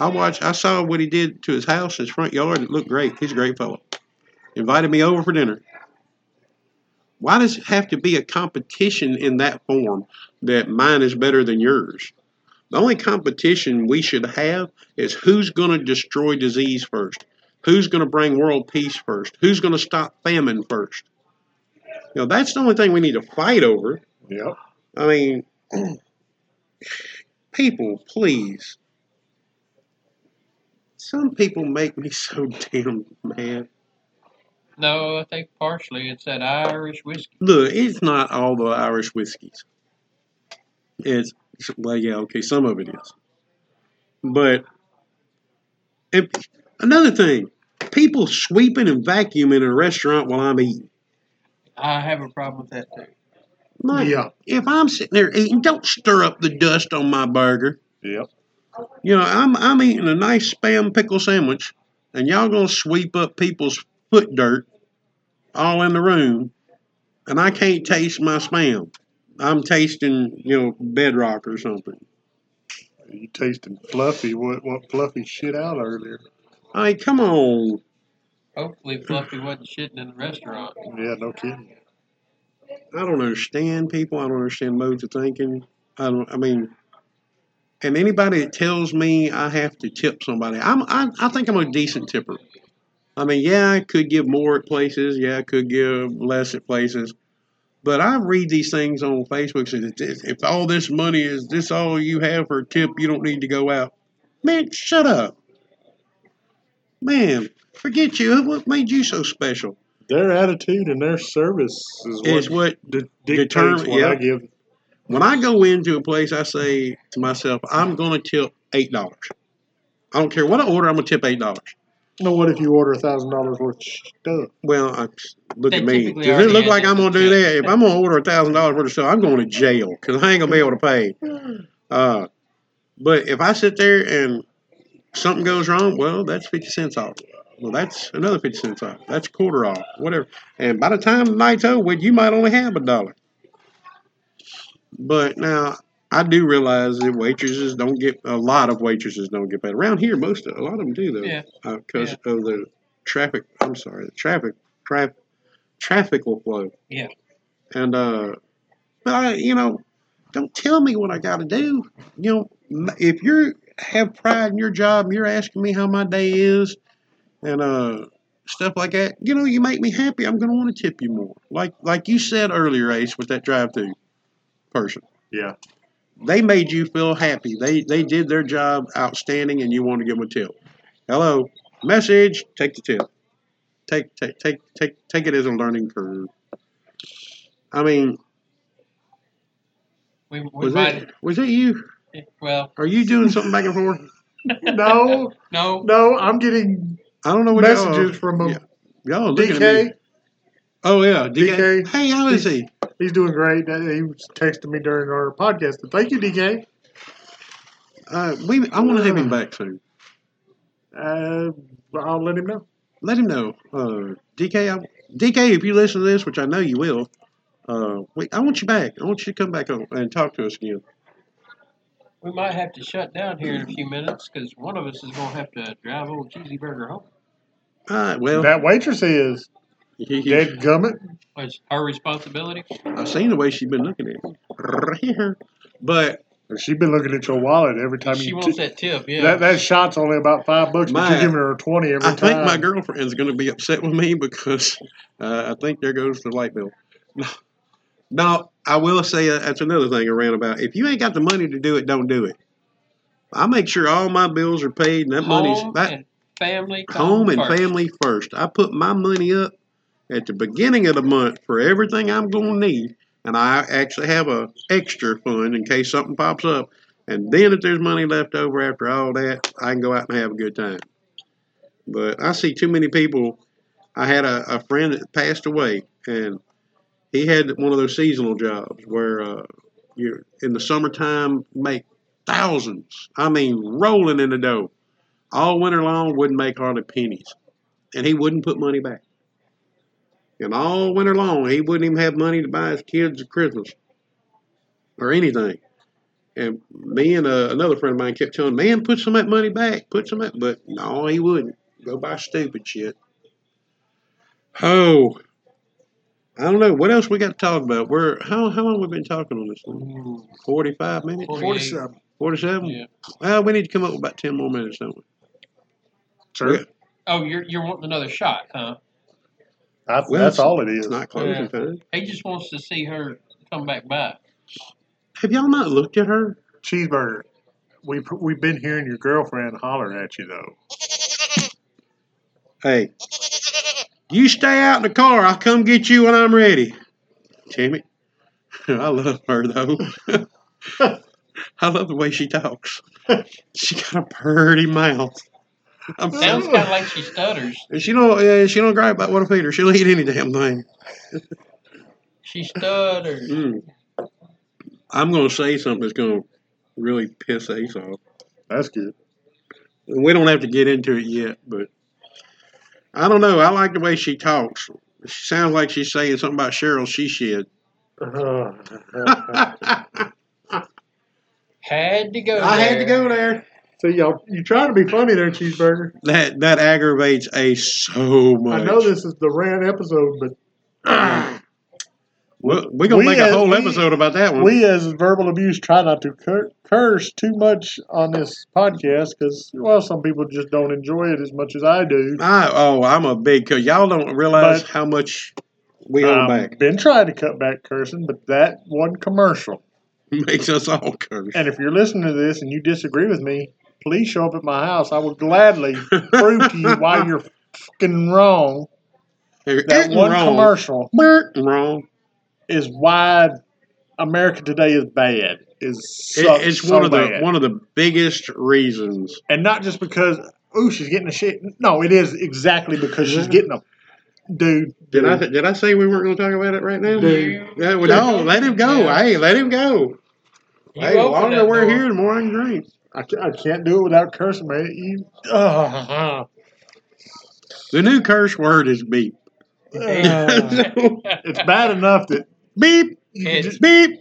I watched, I saw what he did to his house, his front yard. It looked great. He's a great fellow. Invited me over for dinner. Why does it have to be a competition in that form that mine is better than yours? The only competition we should have is who's going to destroy disease first, who's going to bring world peace first, who's going to stop famine first. You know, that's the only thing we need to fight over. Yep. I mean, <clears throat> people, please. Some people make me so damn mad. No, I think partially it's that Irish whiskey. Look, it's not all the Irish whiskeys. It's well, yeah, okay, some of it is. But and another thing, people sweeping and vacuuming in a restaurant while I'm eating. I have a problem with that too. Like, Yeah. if I'm sitting there eating, don't stir up the dust on my burger. Yep. You know, I'm I'm eating a nice spam pickle sandwich, and y'all gonna sweep up people's foot dirt all in the room, and I can't taste my spam. I'm tasting, you know, bedrock or something. You tasting fluffy. What what fluffy shit out earlier? I mean, come on. Hopefully, Fluffy wasn't shitting in the restaurant. Yeah, no kidding. I don't understand people. I don't understand modes of thinking. I don't. I mean, and anybody that tells me I have to tip somebody, I'm. I, I think I'm a decent tipper. I mean, yeah, I could give more at places. Yeah, I could give less at places. But I read these things on Facebook. Says if if all this money is this all you have for a tip, you don't need to go out. Man, shut up. Man, forget you. What made you so special? Their attitude and their service is what, Is what di- dictates determine- what I give. When I go into a place, I say to myself, I'm going to tip eight dollars. I don't care what I order. I'm going to tip eight dollars. No, what if you order a thousand dollars worth of stuff? Well, I, look They at me. Does it already look like I'm going to do that? If I'm going to order a thousand dollars worth of stuff, I'm going to jail because I ain't going to be able to pay. <gasps> Uh, but if I sit there and something goes wrong, well, that's fifty cents off. Well, that's another fifty cents off. That's a quarter off, whatever. And by the time the night's over, you might only have a dollar. But now I do realize that waitresses don't get a lot of waitresses don't get paid around here. Most of, a lot of them do though, Yeah. because of the traffic. I'm sorry, the traffic traffic traffic will flow. Yeah. And uh, but I, you know, don't tell me what I got to do. You know, if you have pride in your job, and you're asking me how my day is, and uh, stuff like that. You know, you make me happy. I'm going to want to tip you more. Like like you said earlier, Ace, with that drive-through person. Yeah. They made you feel happy. They they did their job outstanding, and you want to give them a tip. Hello, message. Take the tip. take take take take take it as a learning curve. I mean, We, we was might. that was that you? Well, Are you doing something back and forth? <laughs> No, no. no, I'm getting I don't know what y'all- messages from him. yeah. Y'all looking at me. DK. Oh yeah, DK. DK. Hey, how is he? He's doing great. He was texting me during our podcast. Thank you, DK. Uh, we I want to have him back soon. Uh, I'll let him know. Let him know. Uh, DK, I, DK, if you listen to this, which I know you will, uh, wait, I want you back. I want you to come back on and talk to us again. We might have to shut down here in a few minutes because one of us is going to have to drive old Cheesy Burger home. All right, well, that waitress is <laughs> dead gummit. It's our responsibility. I've seen the way she's been looking at me. But She's been looking at your wallet every time you She you. wants t- that tip, yeah. that that shot's only about five bucks, but you're giving her twenty every I time. I think my girlfriend's going to be upset with me because <laughs> uh, I think there goes the light bill. No, no, I will say uh, that's another thing around about. If you ain't got the money to do it, don't do it. I make sure all my bills are paid and that money's that, and family. home and first. family first. I put my money up at the beginning of the month for everything I'm going to need, and I actually have a extra fund in case something pops up. And then if there's money left over after all that, I can go out and have a good time. But I see too many people. I had a, a friend that passed away, and he had one of those seasonal jobs where uh, you in the summertime make thousands. I mean, rolling in the dough all winter long wouldn't make hardly pennies, and he wouldn't put money back. And all winter long, he wouldn't even have money to buy his kids a Christmas or anything. And me and uh, another friend of mine kept telling, him, "Man, put some of that money back. Put some of that." But no, he wouldn't. Go buy stupid shit. Oh, I don't know. What else we got to talk about? We're how how long we been talking on this? one? Forty-five minutes. Forty seven. Forty seven. Yeah. Well, we need to come up with about ten more minutes, don't we? Sure. Oh, you're you're wanting another shot, huh? I, Well, that's all it is. It's not closing Yeah. time. He just wants to see her come back by. Have y'all not looked at her? Cheeseburger. We we've been hearing your girlfriend holler at you though. Hey, you stay out in the car. I'll come get you when I'm ready. Damn <laughs> it. I love her though. <laughs> I love the way she talks. <laughs> She got a pretty mouth. I'm Sounds kind of like she stutters. and she don't Yeah, she don't gripe about what I feed her. She'll eat any damn thing. She stutters. Mm. I'm gonna say something that's gonna really piss Ace off. That's good. We don't have to get into it yet, but I don't know. I like the way she talks. She sounds like she's saying something about Cheryl she shed. <laughs> Had to go. I had to go there. So y'all, you trying to be funny there, Cheeseburger. That that aggravates Ace so much. I know this is the rant episode, but we're gonna We make a whole we- episode about that one. we as verbal abuse try not to cur- curse too much on this podcast because well, some people just don't enjoy it as much as I do. I, oh, I'm a big. Cause y'all don't realize But- how much we hold Um, back. Been trying to cut back cursing, but that one commercial. <laughs> Makes us all curse. And if you're listening to this and you disagree with me, please show up at my house. I will gladly prove to you why you're fucking wrong. You're That one wrong. commercial wrong. is why America today is bad. Is It- it's so one of the one of the biggest reasons. and not just because ooh she's getting a shit. No, it is exactly because she's getting a dude. Did I did I say we weren't going to talk about it right now? Dude. Yeah, well, no, let him go. Yeah. Hey, let him go. You hey, the longer we're door. here, the more I can drink. I, ca- I can't do it without cursing, man. You, uh, The new curse word is beep. <laughs> it's bad enough that beep, you can It's- just, beep.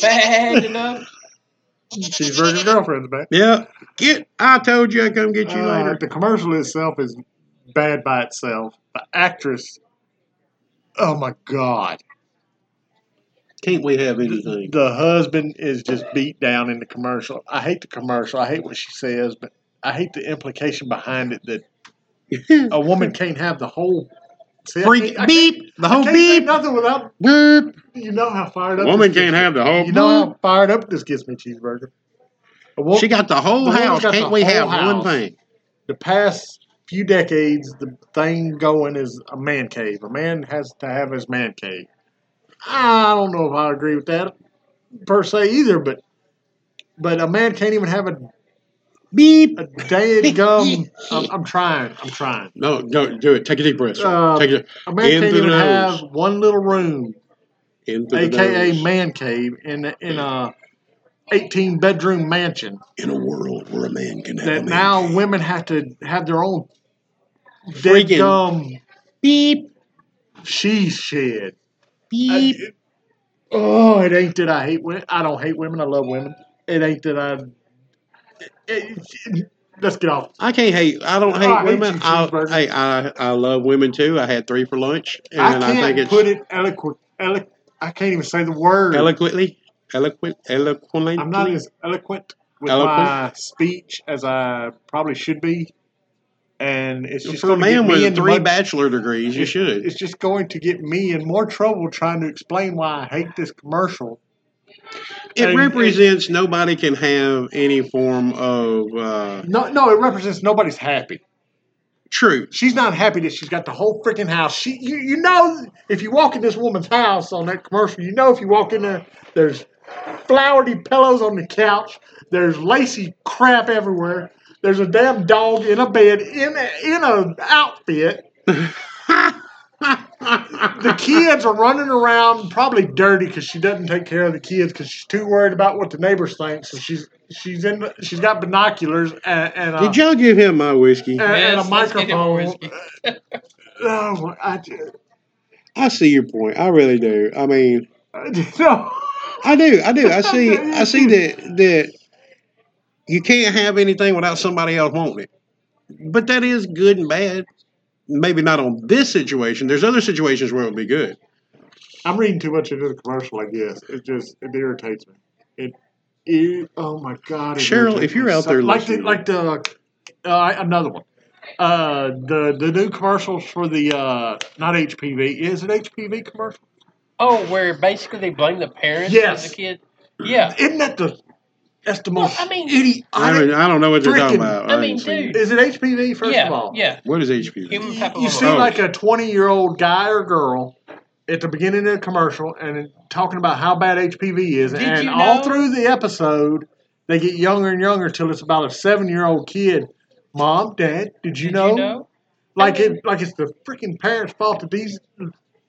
Bad enough. cheeseburger girlfriend's back. Yeah, get. I told you I'd come get you Uh, later. the commercial itself is bad by itself. The actress, oh my god, Can't we have anything? the husband is just beat down in the commercial. I hate the commercial. I hate what she says, but I hate the implication behind it that a <laughs> woman can't have the whole. See, Freak can't- I beep. The can't- I whole can't say beep. nothing without Beep. you know how fired up. Woman this gets can't me. have the whole. You know how fired up this gets me, cheeseburger. A wo- She got the whole The house. Can't we whole have one thing? the past few decades, the thing going is a man cave. A man has to have his man cave. I don't know if I agree with that per se either, but but a man can't even have a Beep. a dead <laughs> gum. I'm, I'm trying. I'm trying. No, don't do it. Take a deep breath. Uh, Take it A man In can't through even the have one little room, into the aka nose. man cave, in in a 18 bedroom mansion. In a world where a man can have a That man now cave. women have to have their own dead Freaking- gum beep she shed. Beep. I- oh, it ain't that I hate women. I don't hate women. I love women. It ain't that I. it- it- let's get off. I can't hate. I don't hate I women. you, I, hey, I I love women too. I had three for lunch, and I I, can't think it's put it eloquent. Elo- I can't even say the word. eloquently, eloquent, eloquently. I'm not as eloquent with Eloquent? my speech as I probably should be, and it's just for a man with three much- bachelor degrees. You should. It's just going to get me in more trouble trying to explain why I hate this commercial. It and- represents nobody can have any form of uh, No, no, it represents nobody's happy. True. She's not happy that she's got the whole freaking house. She, you, you know, if you walk in this woman's house on that commercial, you know if you walk in there, there's flowery pillows on the couch, there's lacy crap everywhere, there's a damn dog in a bed in a, in a outfit. The kids are running around, probably dirty because she doesn't take care of the kids because she's too worried about what the neighbors think. So she's she's in she's got binoculars and, and, uh, Did y'all give him my whiskey? and, and a Yes, let's get him a microphone. <laughs> Oh, I, I see your point. I really do. I mean, <laughs> I no. I do. I do. I see. I see <laughs> that that you can't have anything without somebody else wanting it. But that is good and bad. Maybe not on this situation. There's other situations where it would be good. I'm reading too much into the commercial. I guess it just it irritates me. It, it oh my god. Cheryl, if you're out so- there like the listening- like the uh, another one. Uh, the the new commercials for the uh not HPV is it HPV commercial? Oh, where basically they blame the parents Yes. of the kid. Yeah. Isn't that the that's the Well, most I mean- idiotic? I mean, I don't know what you're talking about. I mean, dude. it. Is it HPV first yeah. of all? Yeah. What is HPV? Human You, papilloma. you see Oh. like a 20 year old guy or girl at the beginning of the commercial and talking about how bad HPV is. Did and you all through the episode, they get younger and younger till it's about a seven year old kid. Mom, Dad, did you Did know? you know? Like I mean- it, like it's the freaking parents' fault that these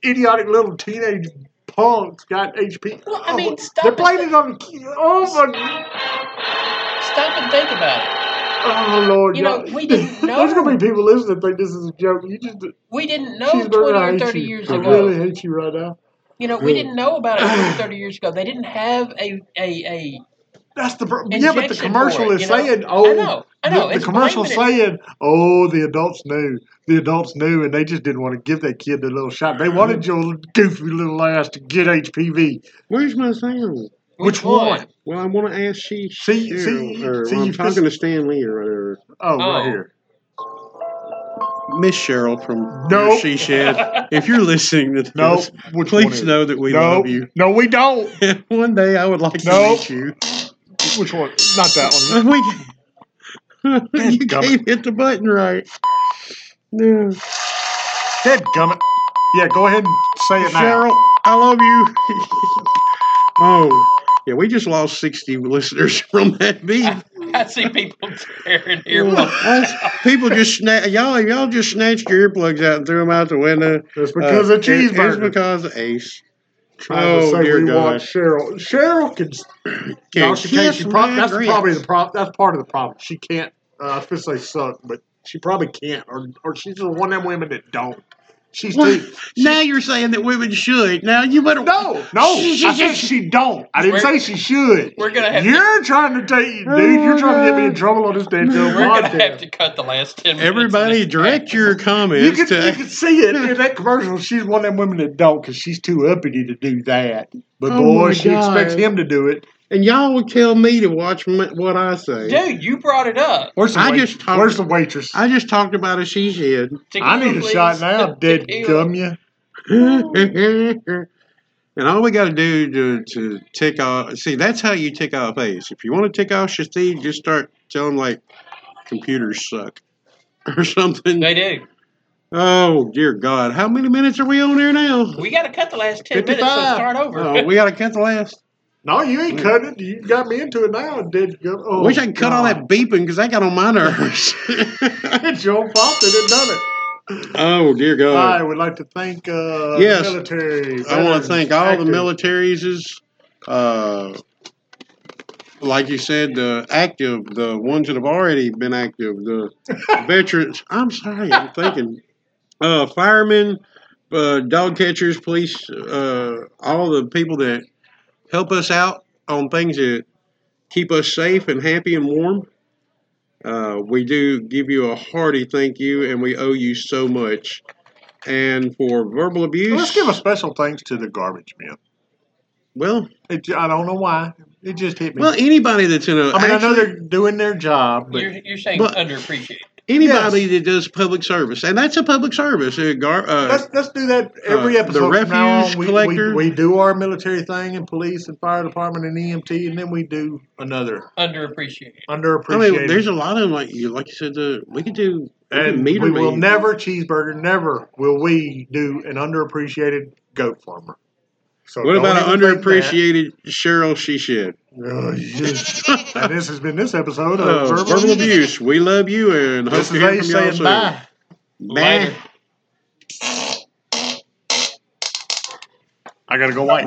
idiotic little teenage punks got HP. Well, I oh, mean, Oh, stop they're it. blaming it on. Oh my, Stop and think about it. oh Lord! You know, we didn't know. <laughs> There's gonna be people listening that think this is a joke. You just We didn't know 20 or 30 you. years I ago. really hate you right now. You know, we didn't know about it 20 or 30 <sighs> years ago. They didn't have a a, a That's the pro- yeah, but the commercial for it, is you know? saying, "Oh, I know, I know. The, the commercial saying, "Oh, the adults knew. The adults knew, and they just didn't want to give that kid the little shot. They wanted mm-hmm. your goofy little ass to get HPV." Where's my sound? Which one? Well, I want to ask she. See- Cheryl, see- or see, I'm you talking to Stan Lee or whatever. Oh, Oh. right here. Miss Cheryl from Nope. She Shed. If you're listening to this, No, which one please know that we no, love you. no, we don't. <laughs> one day I would like to meet you. Which one? Not that one. <laughs> We, <laughs> you Dadgummit. can't hit the button right. No. Dead gummit. Yeah, go ahead and say it now. Cheryl, I love you. <laughs> oh, yeah, we just lost 60 listeners from that beat. I see people tearing earplugs. That's- people just sna- y'all y'all just snatched your earplugs out and threw them out the window. It's because Uh, of it- It's because of Ace. Trying to oh say dear we God! want Cheryl. Cheryl can. Can no, she can't. She prob- that's grits. probably the problem. That's part of the problem. She can't. Uh, I was going to say suck, but she probably can't, or or she's the one of them women that don't. She's What? too. Now you're saying that women should. Now you better. No, no. I said she don't. I didn't say she should. We're gonna have to, You're trying to take, dude. You're trying to get me in trouble on this damn we're gonna have podcast. to cut the last 10 minutes. Everybody, direct your You comments can, to. you can see it in that commercial. She's one of them women that don't because she's too uppity to do that. But Oh boy, she God. expects him to do it. And y'all would tell me to watch m- what I say. Dude, you brought it up. Where's the, I wait- just talked- where's the waitress? I just talked about a she shed. I need a Tequila, shot please. now, <laughs> <laughs> dead Tequila. gum you. <laughs> and all we got to do to to tick off. See, that's how you tick off Ace. If you want to tick off Shastid, just start telling like computers suck. or something. They do. Oh dear God! How many minutes are we on there now? We got to cut the last ten minutes 55. and start over. Oh, we got to cut the last. No, you ain't cutting it. You got me into it now. Did you? Oh, Wish I could cut all that beeping because that got on my nerves. <laughs> it's your fault they didn't done it. oh dear God! I would like to thank uh, Yes. military. I want to thank all the militaries, uh, like you said, the active, the ones that have already been active, the <laughs> veterans. I'm sorry, I'm thinking, uh, firemen, uh, dog catchers, police, uh, all the people that help us out on things that keep us safe and happy and warm. Uh, we do give you a hearty thank you, and we owe you so much. And for verbal abuse, Let's give a special thanks to the garbage men. well, It, I don't know why. It just hit me. Well, anybody that's in a I mean, I know they're doing their job, but You're, you're saying But- underappreciated. Anybody that does public service, and that's a public service. Uh, gar, uh, let's let's do that every uh, episode. the from now refuse on. We, collector. We, we do our military thing and police and fire department and EMT, and then we do another Underappreciated. Underappreciated. I underappreciated. mean, there's a lot of them. Like you, like you said, the we could do and meter we will maid. never cheeseburger. Never will we do an underappreciated goat farmer. So What about an even think underappreciated Cheryl She Shed? Oh, yes. and this has been this episode of Uh, verbal, verbal abuse. We love you and hope This to is hear from y'all soon. bye. Bye. I gotta go white.